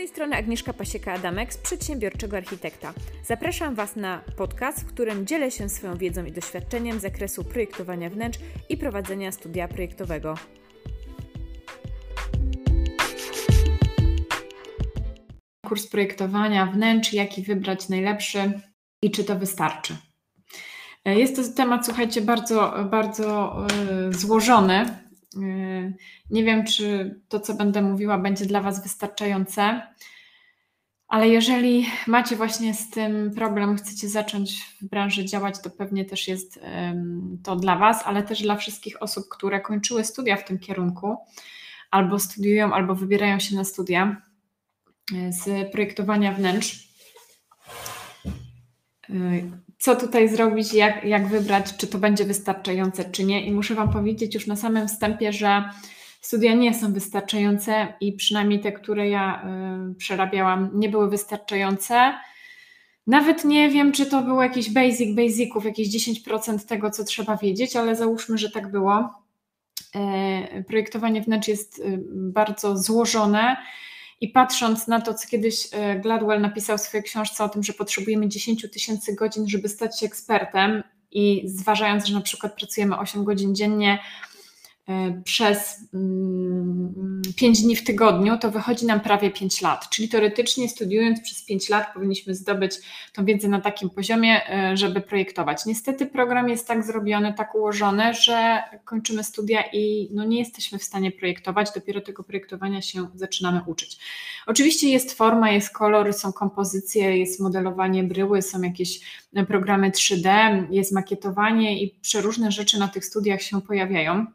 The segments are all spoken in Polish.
tej strony Agnieszka Pasieka-Adamek z Przedsiębiorczego Architekta. Zapraszam Was na podcast, w którym dzielę się swoją wiedzą i doświadczeniem z zakresu projektowania wnętrz i prowadzenia studia projektowego. Kurs projektowania wnętrz, jaki wybrać najlepszy i czy to wystarczy. Jest to temat, słuchajcie, bardzo, bardzo yy, złożony. Yy, nie wiem, czy to, co będę mówiła, będzie dla Was wystarczające, ale jeżeli macie właśnie z tym problem, chcecie zacząć w branży działać, to pewnie też jest to dla Was, ale też dla wszystkich osób, które kończyły studia w tym kierunku, albo studiują, albo wybierają się na studia z projektowania wnętrz co tutaj zrobić, jak, jak wybrać, czy to będzie wystarczające, czy nie. I muszę Wam powiedzieć już na samym wstępie, że studia nie są wystarczające i przynajmniej te, które ja y, przerabiałam, nie były wystarczające. Nawet nie wiem, czy to było jakiś basic basiców, jakieś 10% tego, co trzeba wiedzieć, ale załóżmy, że tak było. Y, projektowanie wnętrz jest y, bardzo złożone i patrząc na to, co kiedyś e, Gladwell napisał w swojej książce o tym, że potrzebujemy 10 tysięcy godzin, żeby stać się ekspertem, i zważając, że na przykład pracujemy 8 godzin dziennie, przez 5 mm, dni w tygodniu, to wychodzi nam prawie 5 lat. Czyli teoretycznie studiując przez 5 lat powinniśmy zdobyć tą wiedzę na takim poziomie, e, żeby projektować. Niestety program jest tak zrobiony, tak ułożony, że kończymy studia i no nie jesteśmy w stanie projektować, dopiero tego projektowania się zaczynamy uczyć. Oczywiście jest forma, jest kolor, są kompozycje, jest modelowanie bryły, są jakieś programy 3D, jest makietowanie i przeróżne rzeczy na tych studiach się pojawiają.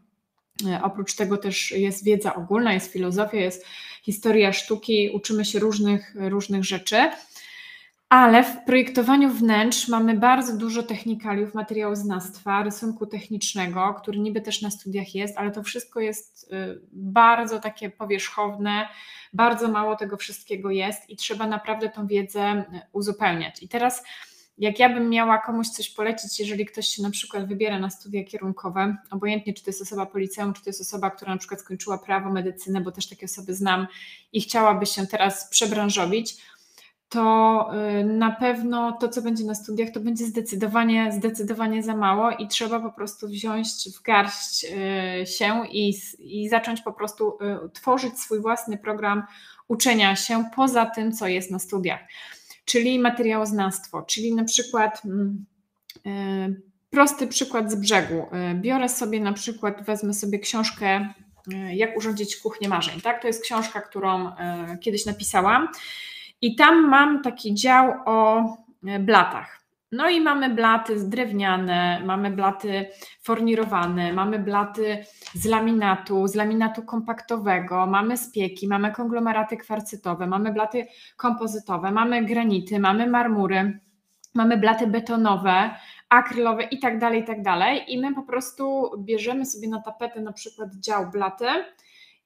E, oprócz tego też jest wiedza ogólna, jest filozofia, jest historia sztuki, uczymy się różnych, różnych rzeczy. Ale w projektowaniu wnętrz mamy bardzo dużo technikaliów, materiałoznawstwa, rysunku technicznego, który niby też na studiach jest, ale to wszystko jest y, bardzo takie powierzchowne, bardzo mało tego wszystkiego jest i trzeba naprawdę tą wiedzę uzupełniać. I teraz jak ja bym miała komuś coś polecić, jeżeli ktoś się na przykład wybiera na studia kierunkowe, obojętnie czy to jest osoba po czy to jest osoba, która na przykład skończyła prawo, medycynę, bo też takie osoby znam i chciałaby się teraz przebranżowić, to y, na pewno to, co będzie na studiach, to będzie zdecydowanie, zdecydowanie za mało i trzeba po prostu wziąć w garść y, się i, i zacząć po prostu y, tworzyć swój własny program uczenia się poza tym, co jest na studiach czyli materiałoznawstwo, czyli na przykład mm, e, prosty przykład z brzegu. E, biorę sobie na przykład, wezmę sobie książkę e, Jak urządzić kuchnię marzeń. Tak? To jest książka, którą kiedyś napisałam. I tam mam taki dział o blatach. No i mamy blaty drewniane, mamy blaty fornirowane, mamy blaty z laminatu, z laminatu kompaktowego, mamy spieki, mamy konglomeraty kwarcytowe, mamy blaty kompozytowe, mamy granity, mamy marmury, mamy blaty betonowe, akrylowe i tak dalej, i tak dalej. I my po prostu bierzemy sobie na tapetę na przykład dział blaty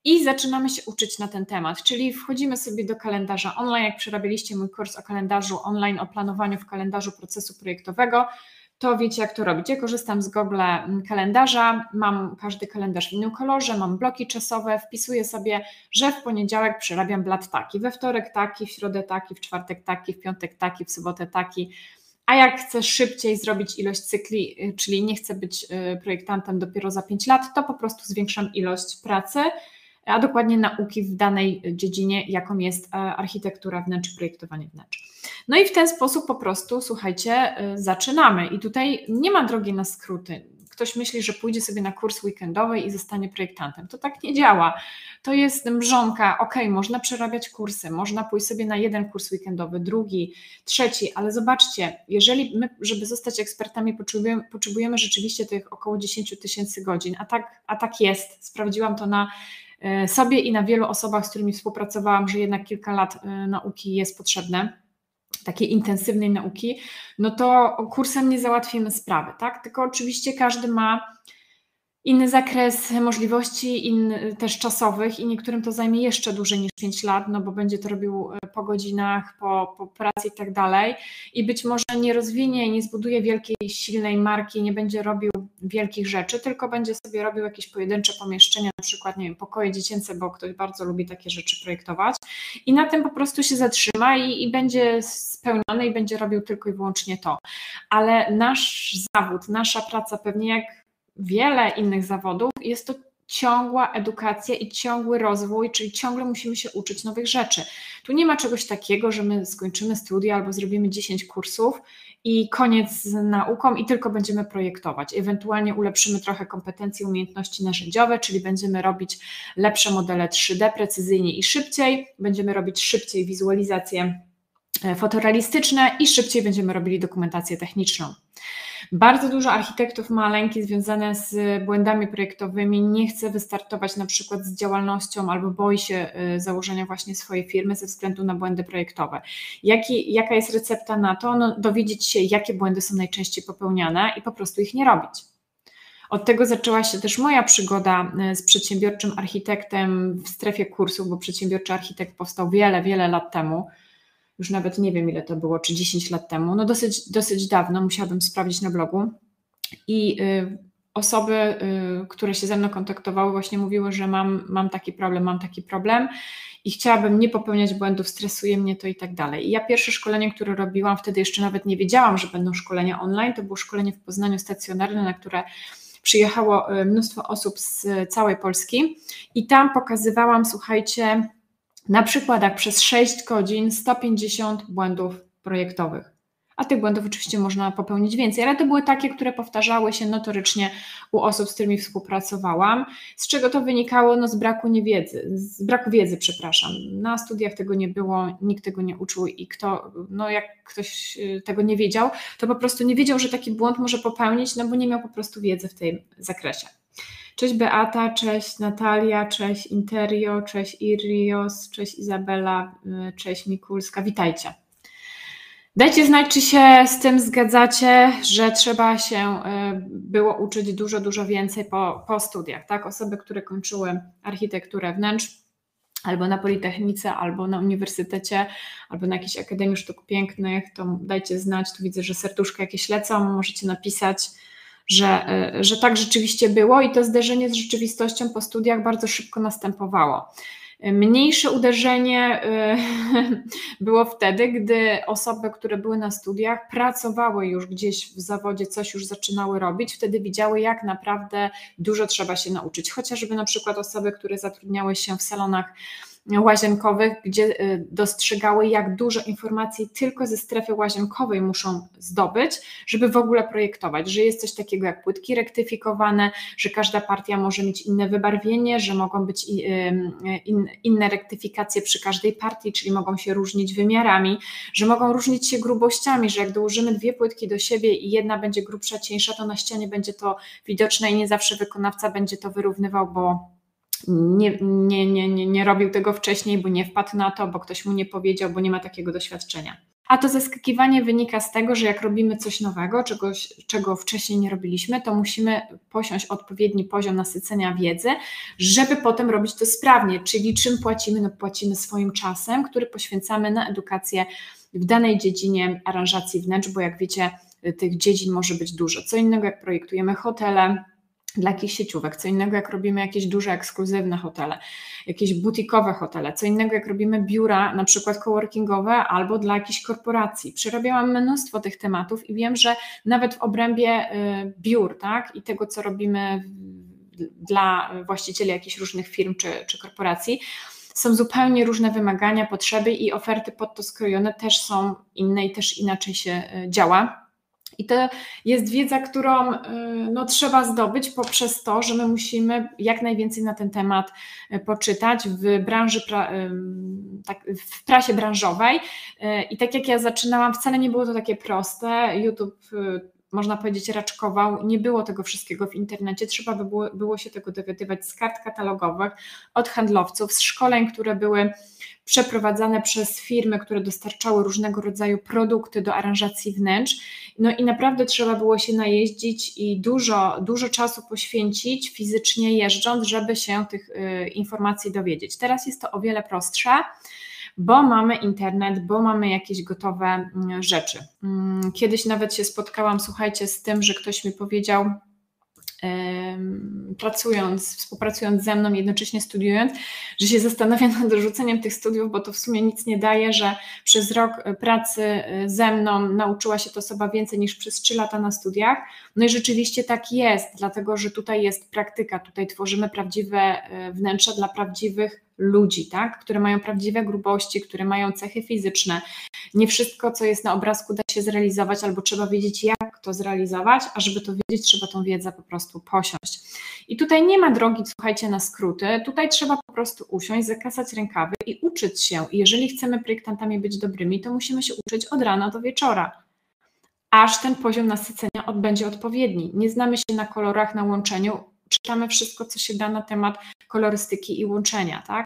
i zaczynamy się uczyć na ten temat, czyli wchodzimy sobie do kalendarza online. Jak przerabialiście mój kurs o kalendarzu online, o planowaniu w kalendarzu procesu projektowego, to wiecie, jak to robić. Ja korzystam z Google kalendarza, mam każdy kalendarz w innym kolorze, mam bloki czasowe, wpisuję sobie, że w poniedziałek przerabiam blat taki, we wtorek taki, w środę taki, w czwartek taki, w piątek taki, w sobotę taki. A jak chcę szybciej zrobić ilość cykli, czyli nie chcę być y, projektantem dopiero za 5 lat, to po prostu zwiększam ilość pracy a dokładnie nauki w danej dziedzinie, jaką jest e, architektura wnętrz, projektowanie wnętrz. No i w ten sposób po prostu, słuchajcie, e, zaczynamy. I tutaj nie ma drogi na skróty. Ktoś myśli, że pójdzie sobie na kurs weekendowy i zostanie projektantem. To tak nie działa. To jest mrzonka. Ok, można przerabiać kursy, można pójść sobie na jeden kurs weekendowy, drugi, trzeci, ale zobaczcie, jeżeli my, żeby zostać ekspertami, potrzebujemy, potrzebujemy rzeczywiście tych około 10 tysięcy godzin, a tak, a tak jest. Sprawdziłam to na sobie i na wielu osobach, z którymi współpracowałam, że jednak kilka lat e, nauki jest potrzebne takiej intensywnej nauki, no to kursem nie załatwimy sprawy, tak? Tylko oczywiście każdy ma inny zakres możliwości, inny, też czasowych i niektórym to zajmie jeszcze dłużej niż 5 lat, no bo będzie to robił e, po godzinach, po, po pracy i tak dalej i być może nie rozwinie, nie zbuduje wielkiej, silnej marki, nie będzie robił wielkich rzeczy, tylko będzie sobie robił jakieś pojedyncze pomieszczenia, na przykład, nie wiem, pokoje dziecięce, bo ktoś bardzo lubi takie rzeczy projektować i na tym po prostu się zatrzyma i, i będzie spełniony i będzie robił tylko i wyłącznie to. Ale nasz zawód, nasza praca pewnie jak wiele innych zawodów, jest to ciągła edukacja i ciągły rozwój, czyli ciągle musimy się uczyć nowych rzeczy. Tu nie ma czegoś takiego, że my skończymy studia albo zrobimy 10 kursów i koniec z nauką i tylko będziemy projektować. Ewentualnie ulepszymy trochę kompetencje, umiejętności narzędziowe, czyli będziemy robić lepsze modele 3D precyzyjnie i szybciej, będziemy robić szybciej wizualizacje e, fotorealistyczne i szybciej będziemy robili dokumentację techniczną. Bardzo dużo architektów ma lęki związane z błędami projektowymi, nie chce wystartować na przykład z działalnością albo boi się y, założenia właśnie swojej firmy ze względu na błędy projektowe. Jaki, jaka jest recepta na to? No, dowiedzieć się, jakie błędy są najczęściej popełniane i po prostu ich nie robić. Od tego zaczęła się też moja przygoda y, z przedsiębiorczym architektem w strefie kursów, bo przedsiębiorczy architekt powstał wiele, wiele lat temu już nawet nie wiem ile to było, czy 10 lat temu, no dosyć, dosyć dawno, musiałabym sprawdzić na blogu. I y, osoby, y, które się ze mną kontaktowały, właśnie mówiły, że mam, mam taki problem, mam taki problem i chciałabym nie popełniać błędów, stresuje mnie to i tak dalej. I ja pierwsze szkolenie, które robiłam, wtedy jeszcze nawet nie wiedziałam, że będą szkolenia online, to było szkolenie w Poznaniu stacjonarne, na które przyjechało y, mnóstwo osób z całej Polski i tam pokazywałam, słuchajcie, na przykładach przez 6 godzin 150 błędów projektowych. A tych błędów oczywiście można popełnić więcej, ale to były takie, które powtarzały się notorycznie u osób, z którymi współpracowałam. Z czego to wynikało? No z braku niewiedzy, z braku wiedzy, przepraszam. Na studiach tego nie było, nikt tego nie uczył i kto, no jak ktoś y, tego nie wiedział, to po prostu nie wiedział, że taki błąd może popełnić, no bo nie miał po prostu wiedzy w tym zakresie. Cześć Beata, cześć Natalia, cześć Interio, cześć Irios, cześć Izabela, y, cześć Mikulska. Witajcie. Dajcie znać, czy się z tym zgadzacie, że trzeba się y, było uczyć dużo, dużo więcej po, po studiach. Tak? Osoby, które kończyły architekturę wnętrz, albo na Politechnice, albo na uniwersytecie, albo na jakiejś Akademii Sztuk Pięknych, to dajcie znać. Tu widzę, że serduszka jakieś lecą, możecie napisać że, e, że tak rzeczywiście było i to zderzenie z rzeczywistością po studiach bardzo szybko następowało. Mniejsze uderzenie e, było wtedy, gdy osoby, które były na studiach, pracowały już gdzieś w zawodzie, coś już zaczynały robić, wtedy widziały, jak naprawdę dużo trzeba się nauczyć. Chociażby na przykład osoby, które zatrudniały się w salonach łazienkowych, gdzie y, dostrzegały, jak dużo informacji tylko ze strefy łazienkowej muszą zdobyć, żeby w ogóle projektować, że jest coś takiego jak płytki rektyfikowane, że każda partia może mieć inne wybarwienie, że mogą być inne rektyfikacje przy każdej partii, czyli mogą się różnić wymiarami, że mogą różnić się grubościami, że jak dołożymy dwie płytki do siebie i jedna będzie grubsza, cieńsza, to na ścianie będzie to widoczne i nie zawsze wykonawca będzie to wyrównywał, bo nie, nie, nie, nie, nie robił tego wcześniej, bo nie wpadł na to, bo ktoś mu nie powiedział, bo nie ma takiego doświadczenia. A to zaskakiwanie wynika z tego, że jak robimy coś nowego, czegoś, czego wcześniej nie robiliśmy, to musimy posiąść odpowiedni poziom nasycenia wiedzy, żeby potem robić to sprawnie. Czyli czym płacimy? No płacimy swoim czasem, który poświęcamy na edukację w danej dziedzinie aranżacji wnętrz, bo jak wiecie, tych dziedzin może być dużo. Co innego, jak projektujemy hotele, dla jakichś sieciówek, co innego jak robimy jakieś duże, ekskluzywne hotele, jakieś butikowe hotele, co innego jak robimy biura, na przykład coworkingowe albo dla jakichś korporacji. Przerobiłam mnóstwo tych tematów i wiem, że nawet w obrębie y, biur tak, i tego, co robimy dla właścicieli jakichś różnych firm czy, czy korporacji, są zupełnie różne wymagania, potrzeby i oferty pod to skrojone też są inne i też inaczej się y, działa. I to jest wiedza, którą y, no, trzeba zdobyć poprzez to, że my musimy jak najwięcej na ten temat y, poczytać w branży, tak, w prasie branżowej. Y, I tak jak ja zaczynałam, wcale nie było to takie proste. YouTube można powiedzieć, raczkował. Nie było tego wszystkiego w internecie, trzeba by było, było się tego dowiadywać z kart katalogowych, od handlowców, z szkoleń, które były przeprowadzane przez firmy, które dostarczały różnego rodzaju produkty do aranżacji wnętrz. No i naprawdę trzeba było się najeździć i dużo, dużo czasu poświęcić fizycznie jeżdżąc, żeby się tych y, informacji dowiedzieć. Teraz jest to o wiele prostsze bo mamy internet, bo mamy jakieś gotowe mm, rzeczy. Mm, kiedyś nawet się spotkałam, słuchajcie, z tym, że ktoś mi powiedział, pracując, współpracując ze mną, jednocześnie studiując, że się zastanawiam nad dorzuceniem tych studiów, bo to w sumie nic nie daje, że przez rok e, pracy e, ze mną nauczyła się to osoba więcej niż przez trzy lata na studiach. No i rzeczywiście tak jest, dlatego że tutaj jest praktyka, tutaj tworzymy prawdziwe e, wnętrza dla prawdziwych ludzi, tak? które mają prawdziwe grubości, które mają cechy fizyczne. Nie wszystko, co jest na obrazku, da się zrealizować, albo trzeba wiedzieć, jak to zrealizować, a żeby to wiedzieć, trzeba tą wiedzę po prostu posiąść. I tutaj nie ma drogi, słuchajcie, na skróty. Tutaj trzeba po prostu usiąść, zakasać rękawy i uczyć się. I jeżeli chcemy projektantami być dobrymi, to musimy się uczyć od rana do wieczora aż ten poziom nasycenia będzie odpowiedni. Nie znamy się na kolorach, na łączeniu, czytamy wszystko, co się da na temat kolorystyki i łączenia, tak?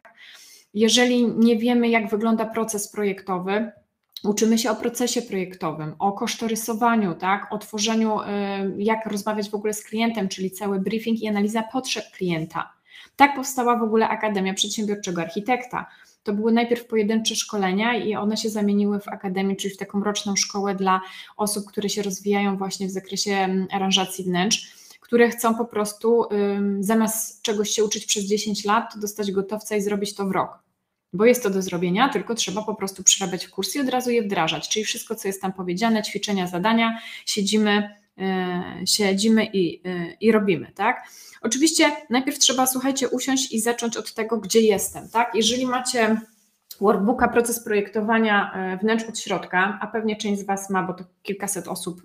Jeżeli nie wiemy, jak wygląda proces projektowy, uczymy się o procesie projektowym, o kosztorysowaniu, tak? o tworzeniu, y, jak rozmawiać w ogóle z klientem, czyli cały briefing i analiza potrzeb klienta. Tak powstała w ogóle Akademia Przedsiębiorczego Architekta. To były najpierw pojedyncze szkolenia i one się zamieniły w akademię, czyli w taką roczną szkołę dla osób, które się rozwijają właśnie w zakresie mm, aranżacji wnętrz które chcą po prostu zamiast czegoś się uczyć przez 10 lat, dostać gotowca i zrobić to w rok. Bo jest to do zrobienia, tylko trzeba po prostu przerabiać w kurs i od razu je wdrażać. Czyli wszystko, co jest tam powiedziane, ćwiczenia, zadania, siedzimy, yy, siedzimy i, yy, i robimy, tak? Oczywiście najpierw trzeba, słuchajcie, usiąść i zacząć od tego, gdzie jestem, tak? Jeżeli macie workbooka, proces projektowania e, wnętrz od środka, a pewnie część z Was ma, bo to kilkaset osób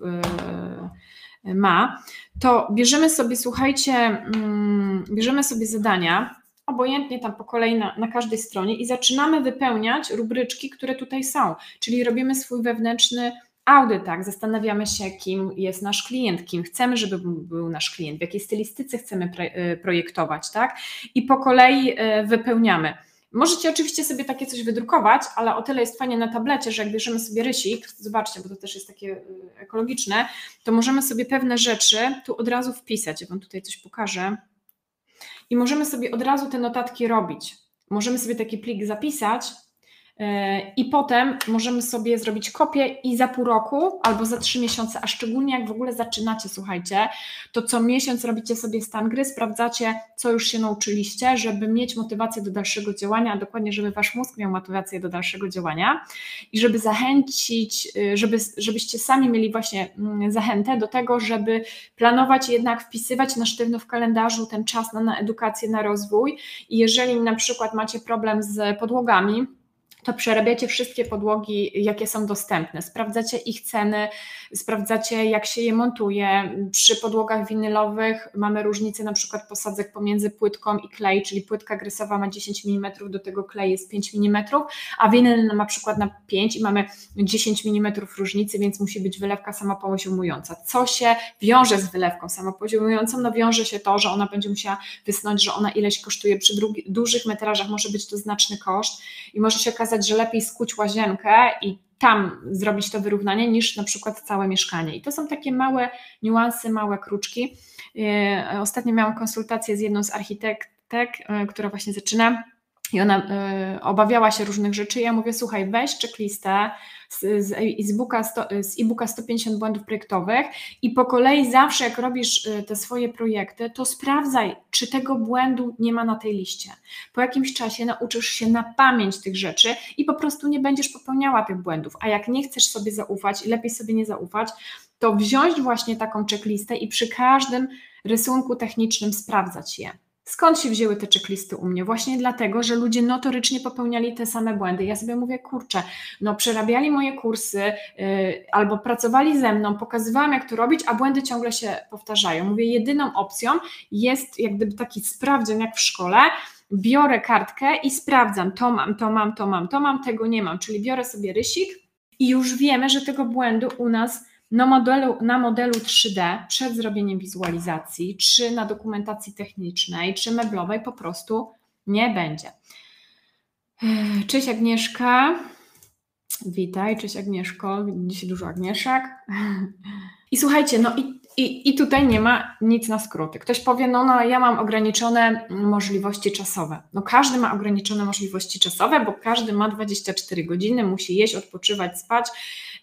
ma, to bierzemy sobie, słuchajcie, mm, bierzemy sobie zadania, obojętnie tam po kolei na, na, każdej stronie i zaczynamy wypełniać rubryczki, które tutaj są, czyli robimy swój wewnętrzny audyt, tak, zastanawiamy się, kim jest nasz klient, kim chcemy, żeby był nasz klient, w jakiej stylistyce chcemy e, projektować, tak, i po kolei e, wypełniamy. Możecie oczywiście sobie takie coś wydrukować, ale o tyle jest fajnie na tablecie, że jak bierzemy sobie rysik, zobaczcie, bo to też jest takie y, ekologiczne, to możemy sobie pewne rzeczy tu od razu wpisać. Ja Wam tutaj coś pokażę. I możemy sobie od razu te notatki robić. Możemy sobie taki plik zapisać i potem możemy sobie zrobić kopię i za pół roku albo za trzy miesiące, a szczególnie jak w ogóle zaczynacie, słuchajcie, to co miesiąc robicie sobie stan gry, sprawdzacie, co już się nauczyliście, żeby mieć motywację do dalszego działania, a dokładnie, żeby wasz mózg miał motywację do dalszego działania i żeby zachęcić, y, żeby, żebyście sami mieli właśnie mm, zachętę do tego, żeby planować jednak wpisywać na sztywno w kalendarzu ten czas na, na edukację, na rozwój. I jeżeli na przykład macie problem z podłogami, to przerabiacie wszystkie podłogi, jakie są dostępne. Sprawdzacie ich ceny, sprawdzacie, jak się je montuje. Przy podłogach winylowych mamy różnicę na przykład posadzek pomiędzy płytką i klej, czyli płytka grysowa ma 10 mm, do tego klej jest 5 mm, a winyl ma przykład na 5 i mamy 10 mm różnicy, więc musi być wylewka samopoziomująca. Co się wiąże z wylewką samopoziomującą? No wiąże się to, że ona będzie musiała wysnąć, że ona ileś kosztuje przy dużych metrażach, może być to znaczny koszt i może się okazać, że lepiej skuć łazienkę i tam zrobić to wyrównanie, niż na przykład całe mieszkanie. I to są takie małe niuanse, małe kruczki. E, ostatnio miałam konsultację z jedną z architektek, e, która właśnie zaczyna i ona y, obawiała się różnych rzeczy. Ja mówię, słuchaj, weź checklistę z, e-booka, z e-booka 150 błędów projektowych i po kolei zawsze jak robisz y, te swoje projekty, to sprawdzaj, czy tego błędu nie ma na tej liście. Po jakimś czasie nauczysz się na pamięć tych rzeczy i po prostu nie będziesz popełniała tych błędów. A jak nie chcesz sobie zaufać lepiej sobie nie zaufać, to wziąć właśnie taką checklistę i przy każdym rysunku technicznym sprawdzać je. Skąd się wzięły te checklisty u mnie? Właśnie dlatego, że ludzie notorycznie popełniali te same błędy. Ja sobie mówię, kurczę, no przerabiali moje kursy yy, albo pracowali ze mną, pokazywałam jak to robić, a błędy ciągle się powtarzają. Mówię, jedyną opcją jest jak gdyby taki sprawdzian jak w szkole, biorę kartkę i sprawdzam, to mam, to mam, to mam, to mam, tego nie mam, czyli biorę sobie rysik i już wiemy, że tego błędu u nas na modelu, na modelu 3D przed zrobieniem wizualizacji, czy na dokumentacji technicznej, czy meblowej po prostu nie będzie. Cześć Agnieszka. Witaj, cześć Agnieszko. Dzisiaj dużo Agnieszek. I słuchajcie, no i, i, i tutaj nie ma nic na skróty. Ktoś powie, no, no ja mam ograniczone możliwości czasowe. No każdy ma ograniczone możliwości czasowe, bo każdy ma 24 godziny, musi jeść, odpoczywać, spać.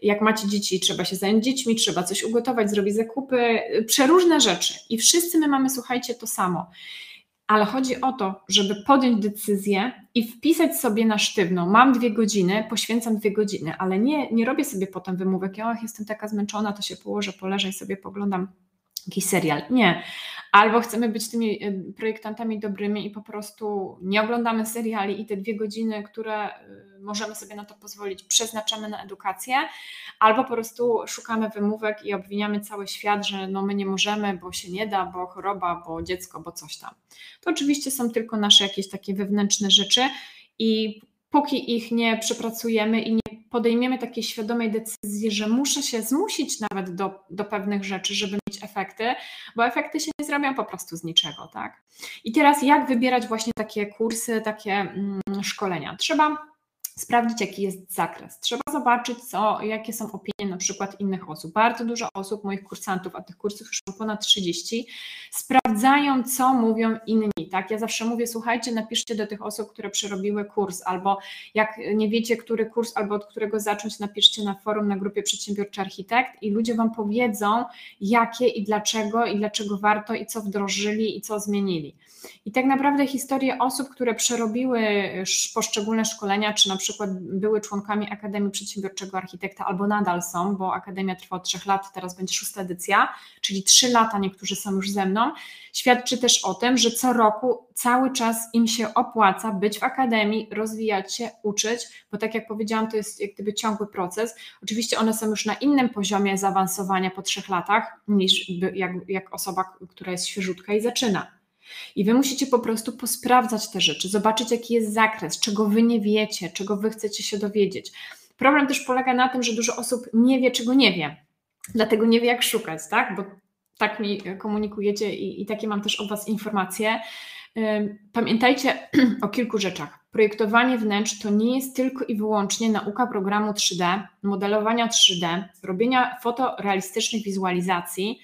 Jak macie dzieci, trzeba się zająć dziećmi, trzeba coś ugotować, zrobić zakupy, przeróżne rzeczy. I wszyscy my mamy, słuchajcie, to samo ale chodzi o to, żeby podjąć decyzję i wpisać sobie na sztywno, mam dwie godziny, poświęcam dwie godziny, ale nie, nie robię sobie potem wymówek, ja jestem taka zmęczona, to się położę, poleżę i sobie poglądam jakiś serial. Nie. Albo chcemy być tymi projektantami dobrymi i po prostu nie oglądamy seriali i te dwie godziny, które y, możemy sobie na to pozwolić, przeznaczamy na edukację, albo po prostu szukamy wymówek i obwiniamy cały świat, że no my nie możemy, bo się nie da, bo choroba, bo dziecko, bo coś tam. To oczywiście są tylko nasze jakieś takie wewnętrzne rzeczy i póki ich nie przepracujemy i nie podejmiemy takiej świadomej decyzji, że muszę się zmusić nawet do, do pewnych rzeczy, żeby mieć efekty, bo efekty się nie zrobią po prostu z niczego, tak? I teraz jak wybierać właśnie takie kursy, takie mm, szkolenia? Trzeba sprawdzić, jaki jest zakres. Trzeba zobaczyć, co, jakie są opinie na przykład innych osób. Bardzo dużo osób, moich kursantów, a tych kursów już ponad 30, sprawdzają, co mówią inni. Tak? Ja zawsze mówię, słuchajcie, napiszcie do tych osób, które przerobiły kurs, albo jak nie wiecie, który kurs, albo od którego zacząć, napiszcie na forum na grupie Przedsiębiorczy Architekt i ludzie Wam powiedzą, jakie i dlaczego, i dlaczego warto, i co wdrożyli, i co zmienili. I tak naprawdę historie osób, które przerobiły poszczególne szkolenia, czy na przykład były członkami Akademii Przedsiębiorczego Architekta, albo nadal są, bo Akademia trwa od trzech lat, teraz będzie szósta edycja, czyli trzy lata, niektórzy są już ze mną, świadczy też o tym, że co roku cały czas im się opłaca być w Akademii, rozwijać się, uczyć, bo tak jak powiedziałam, to jest jak gdyby ciągły proces. Oczywiście one są już na innym poziomie zaawansowania po trzech latach, niż jak, jak osoba, która jest świeżutka i zaczyna. I wy musicie po prostu posprawdzać te rzeczy, zobaczyć, jaki jest zakres, czego wy nie wiecie, czego wy chcecie się dowiedzieć. Problem też polega na tym, że dużo osób nie wie, czego nie wie, dlatego nie wie, jak szukać, tak? Bo tak mi komunikujecie i, i takie mam też od Was informacje. Pamiętajcie o kilku rzeczach. Projektowanie wnętrz to nie jest tylko i wyłącznie nauka programu 3D, modelowania 3D, robienia fotorealistycznych wizualizacji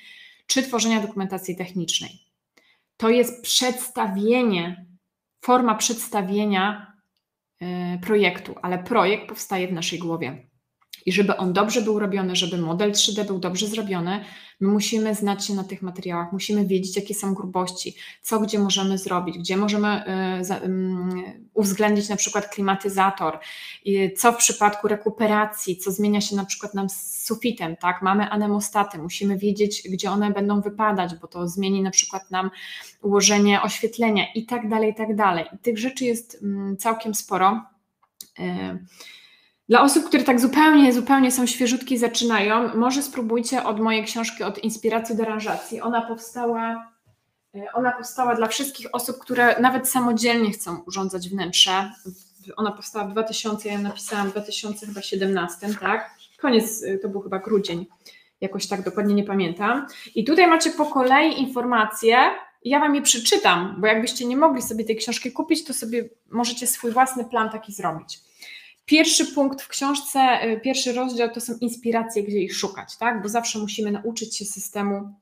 czy tworzenia dokumentacji technicznej to jest przedstawienie, forma przedstawienia e, projektu, ale projekt powstaje w naszej głowie. I żeby on dobrze był robiony, żeby model 3D był dobrze zrobiony, my musimy znać się na tych materiałach, musimy wiedzieć, jakie są grubości, co gdzie możemy zrobić, gdzie możemy y, uwzględnić na przykład klimatyzator, co w przypadku rekuperacji, co zmienia się na przykład nam z sufitem, tak? Mamy anemostaty, musimy wiedzieć, gdzie one będą wypadać, bo to zmieni na przykład nam ułożenie oświetlenia i tak dalej, i tak dalej. Tych rzeczy jest całkiem sporo. Dla osób, które tak zupełnie, zupełnie są świeżutki zaczynają, może spróbujcie od mojej książki od inspiracji do aranżacji. Ona powstała, e, ona powstała dla wszystkich osób, które nawet samodzielnie chcą urządzać wnętrze. Ona powstała w 2000, ja napisałam w 2017, tak? Koniec, e, to był chyba grudzień, jakoś tak dokładnie nie pamiętam. I tutaj macie po kolei informacje, ja Wam je przeczytam, bo jakbyście nie mogli sobie tej książki kupić, to sobie możecie swój własny plan taki zrobić. Pierwszy punkt w książce, y, pierwszy rozdział to są inspiracje, gdzie ich szukać, tak? Bo zawsze musimy nauczyć się systemu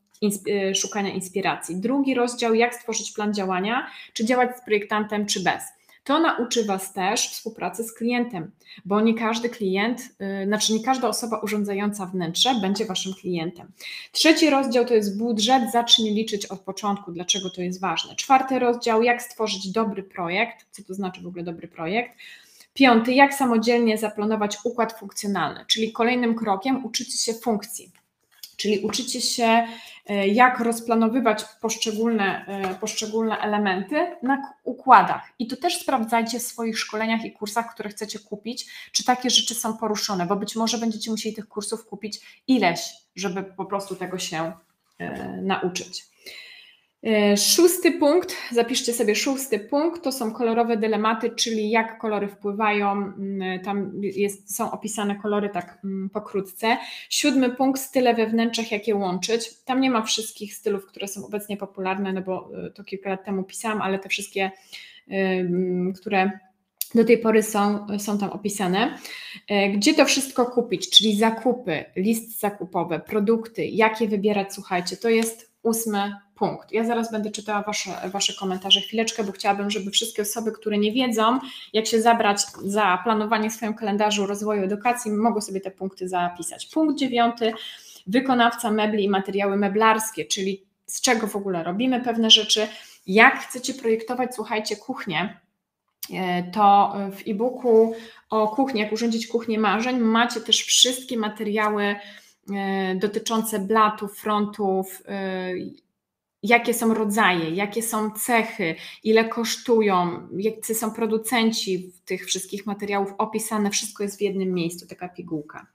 y, szukania inspiracji. Drugi rozdział, jak stworzyć plan działania, czy działać z projektantem, czy bez. To nauczy Was też współpracy z klientem, bo nie każdy klient, yy, znaczy nie każda osoba urządzająca wnętrze będzie Waszym klientem. Trzeci rozdział to jest budżet, zacznij liczyć od początku, dlaczego to jest ważne. Czwarty rozdział, jak stworzyć dobry projekt, co to znaczy w ogóle dobry projekt. Piąty, jak samodzielnie zaplanować układ funkcjonalny, czyli kolejnym krokiem uczycie się funkcji, czyli uczycie się, e, jak rozplanowywać poszczególne, e, poszczególne elementy na układach. I to też sprawdzajcie w swoich szkoleniach i kursach, które chcecie kupić, czy takie rzeczy są poruszone, bo być może będziecie musieli tych kursów kupić ileś, żeby po prostu tego się e, nauczyć. E, szósty punkt, zapiszcie sobie szósty punkt, to są kolorowe dylematy, czyli jak kolory wpływają, tam jest, są opisane kolory tak pokrótce. Siódmy punkt, style we wnętrzach, jak je łączyć. Tam nie ma wszystkich stylów, które są obecnie popularne, no bo e, to kilka lat temu pisałam, ale te wszystkie, które do tej pory są, są tam opisane. E, gdzie to wszystko kupić, czyli zakupy, list zakupowy, produkty, jakie wybierać, słuchajcie, to jest ósmy punkt. Ja zaraz będę czytała wasze, wasze komentarze chwileczkę, bo chciałabym, żeby wszystkie osoby, które nie wiedzą, jak się zabrać za planowanie w swoim kalendarzu rozwoju edukacji, mogły sobie te punkty zapisać. Punkt dziewiąty, wykonawca mebli i materiały meblarskie, czyli z czego w ogóle robimy pewne rzeczy, jak chcecie projektować, słuchajcie, kuchnię, e, to w e-booku o kuchni, jak urządzić kuchnię marzeń, macie też wszystkie materiały e, dotyczące blatów, frontów, e, jakie są rodzaje, jakie są cechy, ile kosztują, jacy są producenci tych wszystkich materiałów opisane, wszystko jest w jednym miejscu, taka pigułka.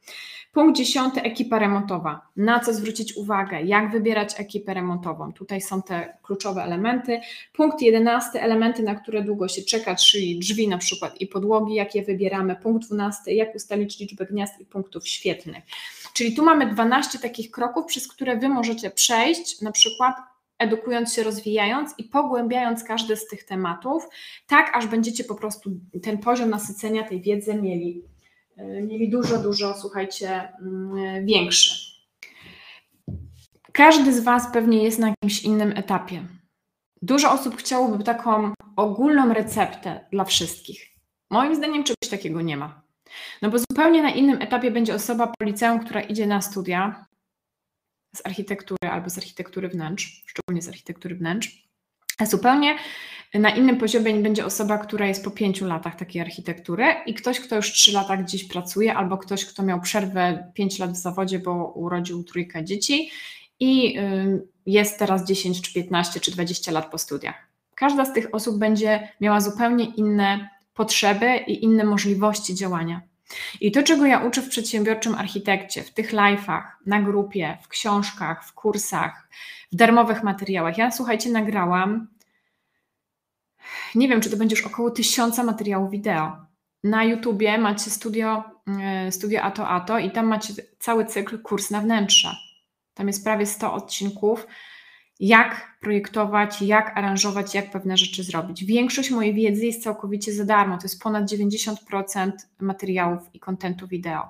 Punkt dziesiąty, ekipa remontowa. Na co zwrócić uwagę, jak wybierać ekipę remontową. Tutaj są te kluczowe elementy. Punkt jedenasty, elementy, na które długo się czeka, czyli drzwi na przykład i podłogi, jak je wybieramy. Punkt dwunasty, jak ustalić liczbę gniazd i punktów świetnych. Czyli tu mamy 12 takich kroków, przez które Wy możecie przejść, na przykład edukując się, rozwijając i pogłębiając każdy z tych tematów, tak aż będziecie po prostu ten poziom nasycenia tej wiedzy mieli, e, mieli dużo, dużo, słuchajcie, mm, większy. Każdy z Was pewnie jest na jakimś innym etapie. Dużo osób chciałoby taką ogólną receptę dla wszystkich. Moim zdaniem czegoś takiego nie ma. No bo zupełnie na innym etapie będzie osoba po liceum, która idzie na studia, z architektury albo z architektury wnętrz, szczególnie z architektury wnętrz. Zupełnie na innym poziomie będzie osoba, która jest po pięciu latach takiej architektury i ktoś, kto już trzy lata gdzieś pracuje, albo ktoś, kto miał przerwę pięć lat w zawodzie, bo urodził trójkę dzieci i jest teraz 10 czy 15 czy 20 lat po studiach. Każda z tych osób będzie miała zupełnie inne potrzeby i inne możliwości działania. I to, czego ja uczę w przedsiębiorczym architekcie, w tych live'ach, na grupie, w książkach, w kursach, w darmowych materiałach. Ja słuchajcie, nagrałam, nie wiem, czy to będzie już około tysiąca materiałów wideo. Na YouTubie macie studio, e, studio Ato Ato i tam macie cały cykl kurs na wnętrza. Tam jest prawie 100 odcinków jak projektować, jak aranżować, jak pewne rzeczy zrobić. Większość mojej wiedzy jest całkowicie za darmo, to jest ponad 90% materiałów i kontentu wideo.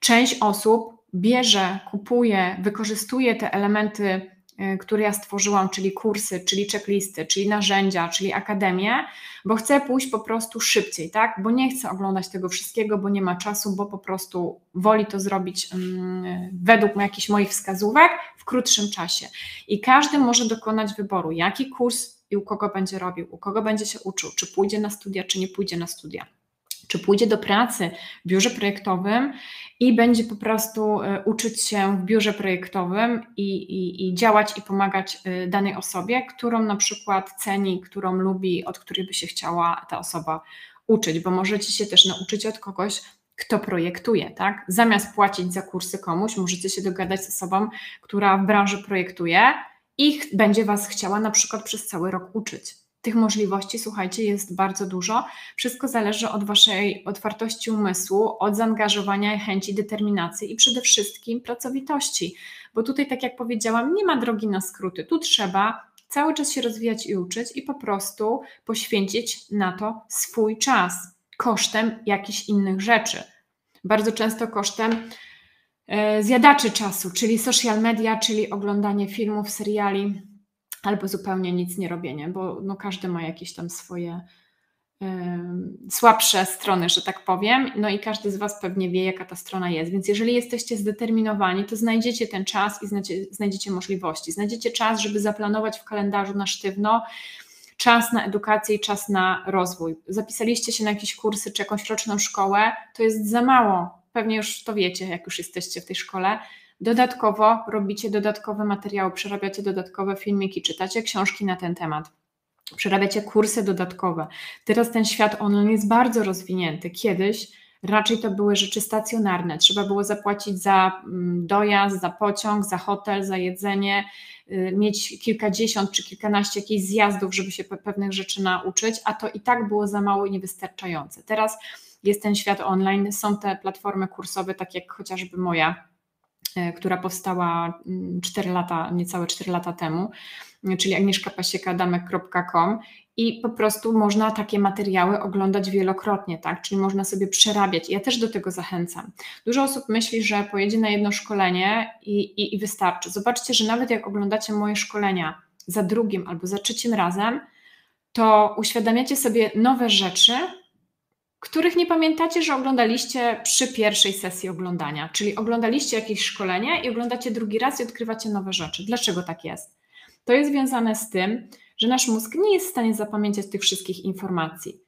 Część osób bierze, kupuje, wykorzystuje te elementy Y, które ja stworzyłam, czyli kursy, czyli checklisty, czyli narzędzia, czyli akademię, bo chcę pójść po prostu szybciej, tak? Bo nie chcę oglądać tego wszystkiego, bo nie ma czasu, bo po prostu woli to zrobić um, według jakichś moich wskazówek w krótszym czasie. I każdy może dokonać wyboru, jaki kurs i u kogo będzie robił, u kogo będzie się uczył, czy pójdzie na studia, czy nie pójdzie na studia czy pójdzie do pracy w biurze projektowym i będzie po prostu e, uczyć się w biurze projektowym i, i, i, działać i pomagać e, danej osobie, którą na przykład ceni, którą lubi, od której by się chciała ta osoba uczyć, bo możecie się też nauczyć od kogoś, kto projektuje, tak? Zamiast płacić za kursy komuś, możecie się dogadać z osobą, która w branży projektuje i będzie Was chciała na przykład przez cały rok uczyć. Tych możliwości, słuchajcie, jest bardzo dużo. Wszystko zależy od Waszej otwartości umysłu, od zaangażowania, chęci, determinacji i przede wszystkim pracowitości. Bo tutaj, tak jak powiedziałam, nie ma drogi na skróty. Tu trzeba cały czas się rozwijać i uczyć i po prostu poświęcić na to swój czas kosztem jakichś innych rzeczy. Bardzo często kosztem e, zjadaczy czasu, czyli social media, czyli oglądanie filmów, seriali, albo zupełnie nic nie robienie, bo no każdy ma jakieś tam swoje y, słabsze strony, że tak powiem, no i każdy z Was pewnie wie, jaka ta strona jest. Więc jeżeli jesteście zdeterminowani, to znajdziecie ten czas i znajdziecie, znajdziecie możliwości. Znajdziecie czas, żeby zaplanować w kalendarzu na sztywno czas na edukację i czas na rozwój. Zapisaliście się na jakieś kursy czy jakąś roczną szkołę, to jest za mało. Pewnie już to wiecie, jak już jesteście w tej szkole Dodatkowo robicie dodatkowe materiały, przerabiacie dodatkowe filmiki, czytacie książki na ten temat. Przerabiacie kursy dodatkowe. Teraz ten świat online jest bardzo rozwinięty. Kiedyś raczej to były rzeczy stacjonarne. Trzeba było zapłacić za mm, dojazd, za pociąg, za hotel, za jedzenie. y, mieć kilkadziesiąt czy kilkanaście jakichś zjazdów, żeby się pewnych rzeczy nauczyć, a to i tak było za mało i niewystarczające. Teraz jest ten świat online, są te platformy kursowe, tak jak chociażby moja, która powstała 4 mm, lata, niecałe 4 lata temu, czyli agnieszkapasiekadamek.com i po prostu można takie materiały oglądać wielokrotnie, tak? Czyli można sobie przerabiać. Ja też do tego zachęcam. Dużo osób myśli, że pojedzie na jedno szkolenie i, i, i wystarczy. Zobaczcie, że nawet jak oglądacie moje szkolenia za drugim albo za trzecim razem, to uświadamiacie sobie nowe rzeczy, których nie pamiętacie, że oglądaliście przy pierwszej sesji oglądania. Czyli oglądaliście jakieś szkolenie i oglądacie drugi raz i odkrywacie nowe rzeczy. Dlaczego tak jest? To jest związane z tym, że nasz mózg nie jest w stanie zapamiętać tych wszystkich informacji.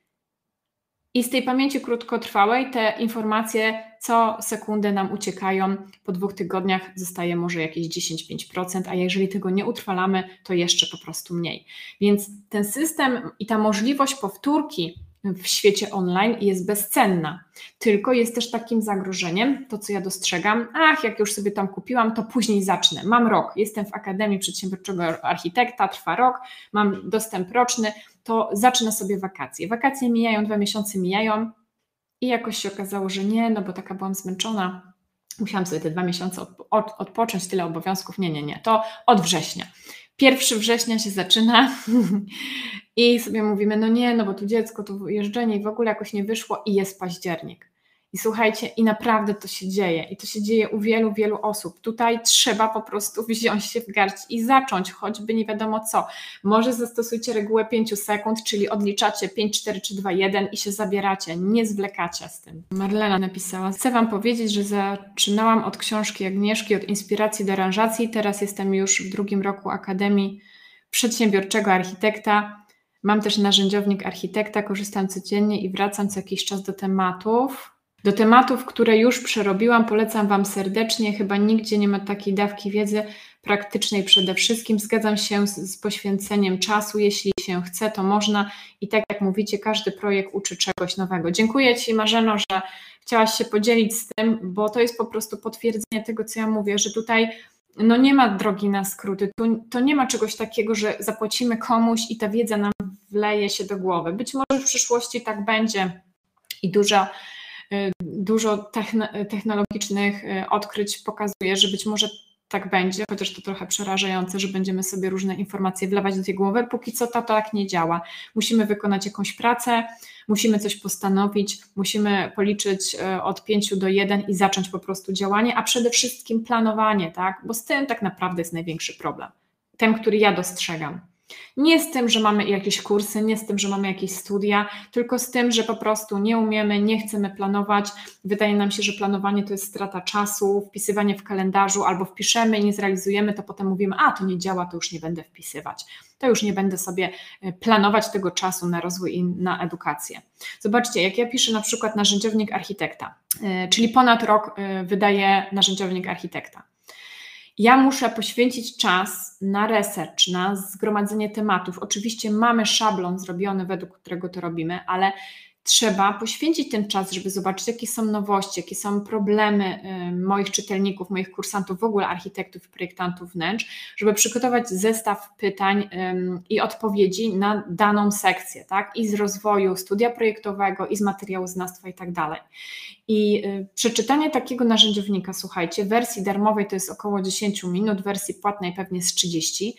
I z tej pamięci krótkotrwałej te informacje co sekundę nam uciekają. Po dwóch tygodniach zostaje może jakieś 10-5%, a jeżeli tego nie utrwalamy, to jeszcze po prostu mniej. Więc ten system i ta możliwość powtórki w świecie online jest bezcenna. Tylko jest też takim zagrożeniem, to co ja dostrzegam, ach, jak już sobie tam kupiłam, to później zacznę. Mam rok, jestem w Akademii Przedsiębiorczego Architekta, trwa rok, mam dostęp roczny, to zacznę sobie wakacje. Wakacje mijają, dwa miesiące mijają i jakoś się okazało, że nie, no bo taka byłam zmęczona, musiałam sobie te dwa miesiące odpocząć, tyle obowiązków. Nie, nie, nie, to od września. 1 września się zaczyna i sobie mówimy, no nie, no bo tu dziecko, tu jeżdżenie i w ogóle jakoś nie wyszło i jest październik. I słuchajcie, i naprawdę to się dzieje. I to się dzieje u wielu, wielu osób. Tutaj trzeba po prostu wziąć się w garść i zacząć, choćby nie wiadomo co. Może zastosujcie regułę 5 sekund, czyli odliczacie 5, 4 czy 2, 1 i się zabieracie. Nie zwlekacie z tym. Marlena napisała: Chcę Wam powiedzieć, że zaczynałam od książki Agnieszki, od inspiracji do aranżacji. Teraz jestem już w drugim roku Akademii Przedsiębiorczego Architekta. Mam też narzędziownik architekta, korzystam codziennie i wracam co jakiś czas do tematów. Do tematów, które już przerobiłam, polecam Wam serdecznie. Chyba nigdzie nie ma takiej dawki wiedzy praktycznej przede wszystkim. Zgadzam się z, z, poświęceniem czasu. Jeśli się chce, to można. I tak jak mówicie, każdy projekt uczy czegoś nowego. Dziękuję Ci, Marzeno, że chciałaś się podzielić z tym, bo to jest po prostu potwierdzenie tego, co ja mówię, że tutaj no nie ma drogi na skróty. Tu, to nie ma czegoś takiego, że zapłacimy komuś i ta wiedza nam wleje się do głowy. Być może w przyszłości tak będzie i dużo Y, dużo technologicznych y, odkryć pokazuje, że być może tak będzie, chociaż to trochę przerażające, że będziemy sobie różne informacje wlewać do tej głowy. Póki co to tak nie działa. Musimy wykonać jakąś pracę, musimy coś postanowić, musimy policzyć y, od 5 do 1 i zacząć po prostu działanie, a przede wszystkim planowanie, tak? Bo z tym tak naprawdę jest największy problem. Ten, który ja dostrzegam. Nie z tym, że mamy jakieś kursy, nie z tym, że mamy jakieś studia, tylko z tym, że po prostu nie umiemy, nie chcemy planować. Wydaje nam się, że planowanie to jest strata czasu, wpisywanie w kalendarzu, albo wpiszemy i nie zrealizujemy, to potem mówimy, a to nie działa, to już nie będę wpisywać. To już nie będę sobie e, planować tego czasu na rozwój i na edukację. Zobaczcie, jak ja piszę na przykład narzędziownik architekta, e, czyli ponad rok e, wydaję narzędziownik architekta ja muszę poświęcić czas na research, na zgromadzenie tematów. Oczywiście mamy szablon zrobiony, według którego to robimy, ale trzeba poświęcić ten czas, żeby zobaczyć, jakie są nowości, jakie są problemy moich czytelników, moich kursantów, w ogóle architektów i projektantów wnętrz, żeby przygotować zestaw pytań i odpowiedzi na daną sekcję, tak? I z rozwoju studia projektowego, i z materiału znawstwa i tak dalej. I y, przeczytanie takiego narzędziownika, słuchajcie, wersji darmowej to jest około 10 minut, wersji płatnej pewnie z 30,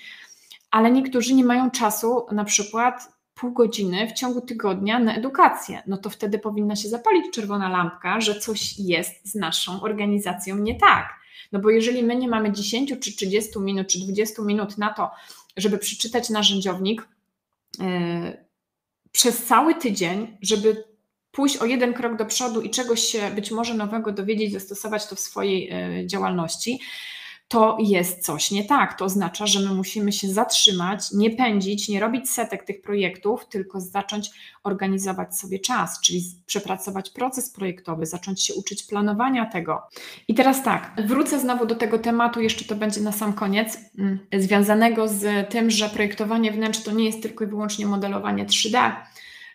ale niektórzy nie mają czasu na przykład pół godziny w ciągu tygodnia na edukację, no to wtedy powinna się zapalić czerwona lampka, że coś jest z naszą organizacją nie tak. No bo jeżeli my nie mamy 10 czy 30 minut, czy 20 minut na to, żeby przeczytać narzędziownik yy, przez cały tydzień, żeby pójść o jeden krok do przodu i czegoś się być może nowego dowiedzieć, zastosować to w swojej yy, działalności, to jest coś nie tak. To oznacza, że my musimy się zatrzymać, nie pędzić, nie robić setek tych projektów, tylko zacząć organizować sobie czas, czyli przepracować proces projektowy, zacząć się uczyć planowania tego. I teraz tak, wrócę znowu do tego tematu, jeszcze to będzie na sam koniec, mm, związanego z tym, że projektowanie wnętrz to nie jest tylko i wyłącznie modelowanie 3D,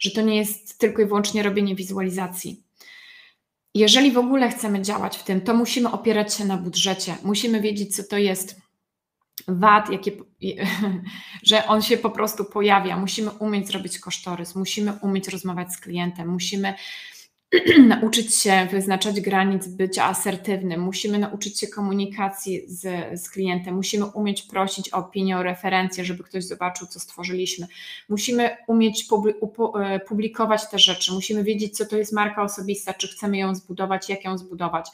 że to nie jest tylko i wyłącznie robienie wizualizacji jeżeli w ogóle chcemy działać w tym, to musimy opierać się na budżecie, musimy wiedzieć, co to jest wad, jakie, że on się po prostu pojawia. Musimy umieć zrobić kosztorys, musimy umieć rozmawiać z klientem, musimy nauczyć się wyznaczać granic, być asertywnym, musimy nauczyć się komunikacji z, z klientem, musimy umieć prosić o opinię, o referencję, żeby ktoś zobaczył, co stworzyliśmy. Musimy umieć e, publikować te rzeczy, musimy wiedzieć, co to jest marka osobista, czy chcemy ją zbudować, jak ją zbudować.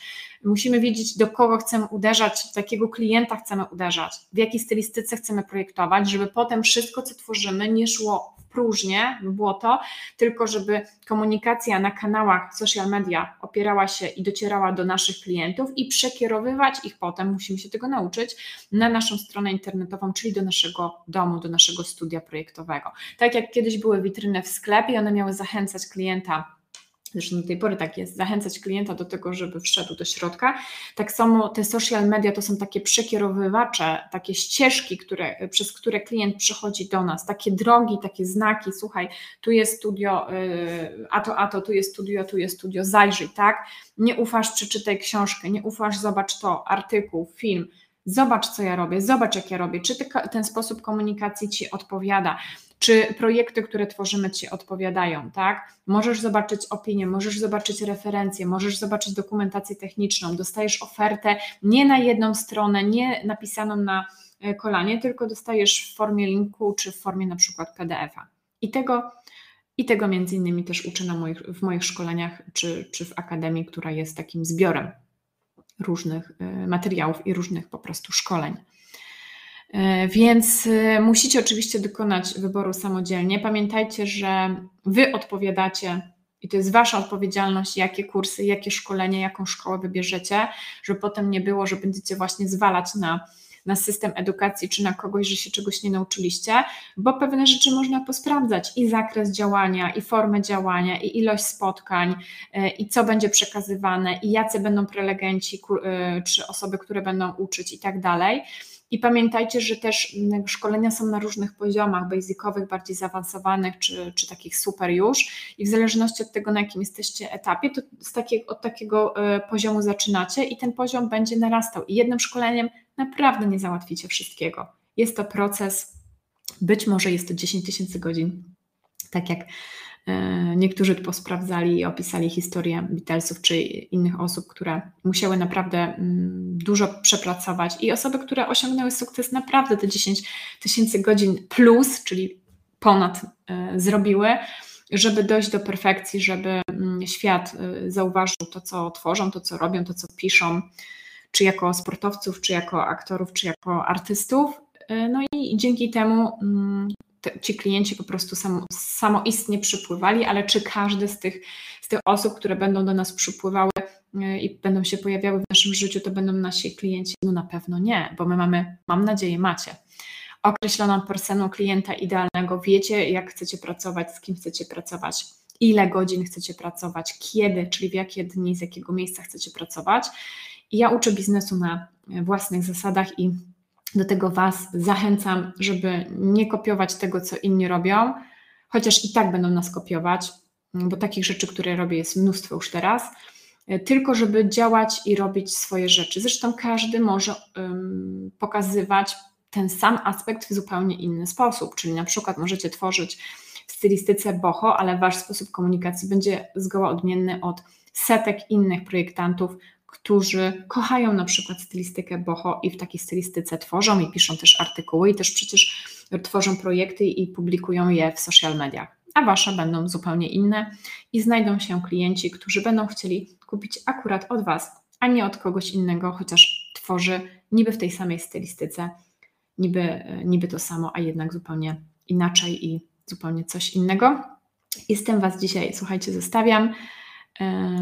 Musimy wiedzieć, do kogo chcemy uderzać, do jakiego klienta chcemy uderzać, w jakiej stylistyce chcemy projektować, żeby potem wszystko, co tworzymy, nie szło próżnie, było to, tylko żeby komunikacja na kanałach social media opierała się i docierała do naszych klientów i przekierowywać ich potem, musimy się tego nauczyć, na naszą stronę internetową, czyli do naszego domu, do naszego studia projektowego. Tak jak kiedyś były witryny w sklepie, one miały zachęcać klienta zresztą do tej pory tak jest, zachęcać klienta do tego, żeby wszedł do środka. Tak samo te social media to są takie przekierowywacze, takie ścieżki, które, przez które klient przychodzi do nas, takie drogi, takie znaki, słuchaj, tu jest studio, y, a to, a to, tu jest studio, tu jest studio, zajrzyj, tak? Nie ufasz, przeczytaj książkę, nie ufasz, zobacz to, artykuł, film, Zobacz, co ja robię, zobacz, jak ja robię, czy ten sposób komunikacji ci odpowiada czy projekty, które tworzymy Ci odpowiadają, tak? Możesz zobaczyć opinię, możesz zobaczyć referencje, możesz zobaczyć dokumentację techniczną, dostajesz ofertę nie na jedną stronę, nie napisaną na e, kolanie, tylko dostajesz w formie linku czy w formie na przykład PDF-a. I tego, i tego między innymi też uczę na moich, w moich szkoleniach czy, czy w akademii, która jest takim zbiorem różnych e, materiałów i różnych po prostu szkoleń. E, więc e, musicie oczywiście dokonać wyboru samodzielnie. Pamiętajcie, że Wy odpowiadacie i to jest Wasza odpowiedzialność, jakie kursy, jakie szkolenie, jaką szkołę wybierzecie, żeby potem nie było, że będziecie właśnie zwalać na, na system edukacji czy na kogoś, że się czegoś nie nauczyliście, bo pewne rzeczy można posprawdzać i zakres działania, i formę działania, i ilość spotkań, e, i co będzie przekazywane, i jacy będą prelegenci, czy osoby, które będą uczyć i tak dalej. I pamiętajcie, że też mm, szkolenia są na różnych poziomach, basicowych, bardziej zaawansowanych, czy, czy takich super już. I w zależności od tego, na jakim jesteście etapie, to z od takiego e, poziomu zaczynacie i ten poziom będzie narastał. I jednym szkoleniem naprawdę nie załatwicie wszystkiego. Jest to proces, być może jest to 10 tysięcy godzin, tak jak niektórzy posprawdzali i opisali historię Beatlesów czy innych osób, które musiały naprawdę mm, dużo przepracować i osoby, które osiągnęły sukces naprawdę te 10 tysięcy godzin plus, czyli ponad e, zrobiły, żeby dojść do perfekcji, żeby mm, świat e, zauważył to, co tworzą, to, co robią, to, co piszą, czy jako sportowców, czy jako aktorów, czy jako artystów. No i dzięki temu mm, te, ci klienci po prostu sam, samoistnie przypływali, ale czy każdy z tych, z tych osób, które będą do nas przypływały y, i będą się pojawiały w naszym życiu, to będą nasi klienci? No na pewno nie, bo my mamy, mam nadzieję, macie określoną personę klienta idealnego, wiecie, jak chcecie pracować, z kim chcecie pracować, ile godzin chcecie pracować, kiedy, czyli w jakie dni, z jakiego miejsca chcecie pracować. I ja uczę biznesu na własnych zasadach i do tego Was zachęcam, żeby nie kopiować tego, co inni robią, chociaż i tak będą nas kopiować, bo takich rzeczy, które robię, jest mnóstwo już teraz, tylko żeby działać i robić swoje rzeczy. Zresztą każdy może um, pokazywać ten sam aspekt w zupełnie inny sposób, czyli na przykład możecie tworzyć w stylistyce boho, ale wasz sposób komunikacji będzie zgoła odmienny od setek innych projektantów, którzy kochają na przykład stylistykę boho i w takiej stylistyce tworzą i piszą też artykuły i też przecież tworzą projekty i publikują je w social mediach. A wasze będą zupełnie inne i znajdą się klienci, którzy będą chcieli kupić akurat od was, a nie od kogoś innego, chociaż tworzy niby w tej samej stylistyce, niby, niby to samo, a jednak zupełnie inaczej i zupełnie coś innego. I z tym Was dzisiaj, słuchajcie, zostawiam.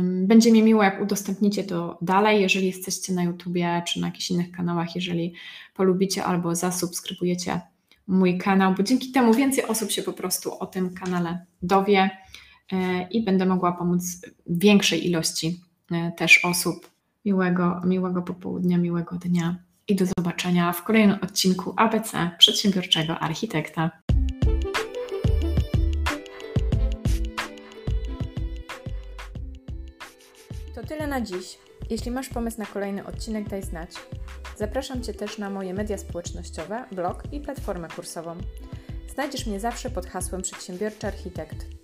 Będzie mi miło, jak udostępnicie to dalej, jeżeli jesteście na YouTubie czy na jakichś innych kanałach, jeżeli polubicie albo zasubskrybujecie mój kanał, bo dzięki temu więcej osób się po prostu o tym kanale dowie e, i będę mogła pomóc większej ilości e, też osób. Miłego, miłego popołudnia, miłego dnia i do zobaczenia w kolejnym odcinku ABC Przedsiębiorczego Architekta. Tyle na dziś. Jeśli masz pomysł na kolejny odcinek, daj znać. Zapraszam Cię też na moje media społecznościowe, blog i platformę kursową. Znajdziesz mnie zawsze pod hasłem Przedsiębiorczy Architekt.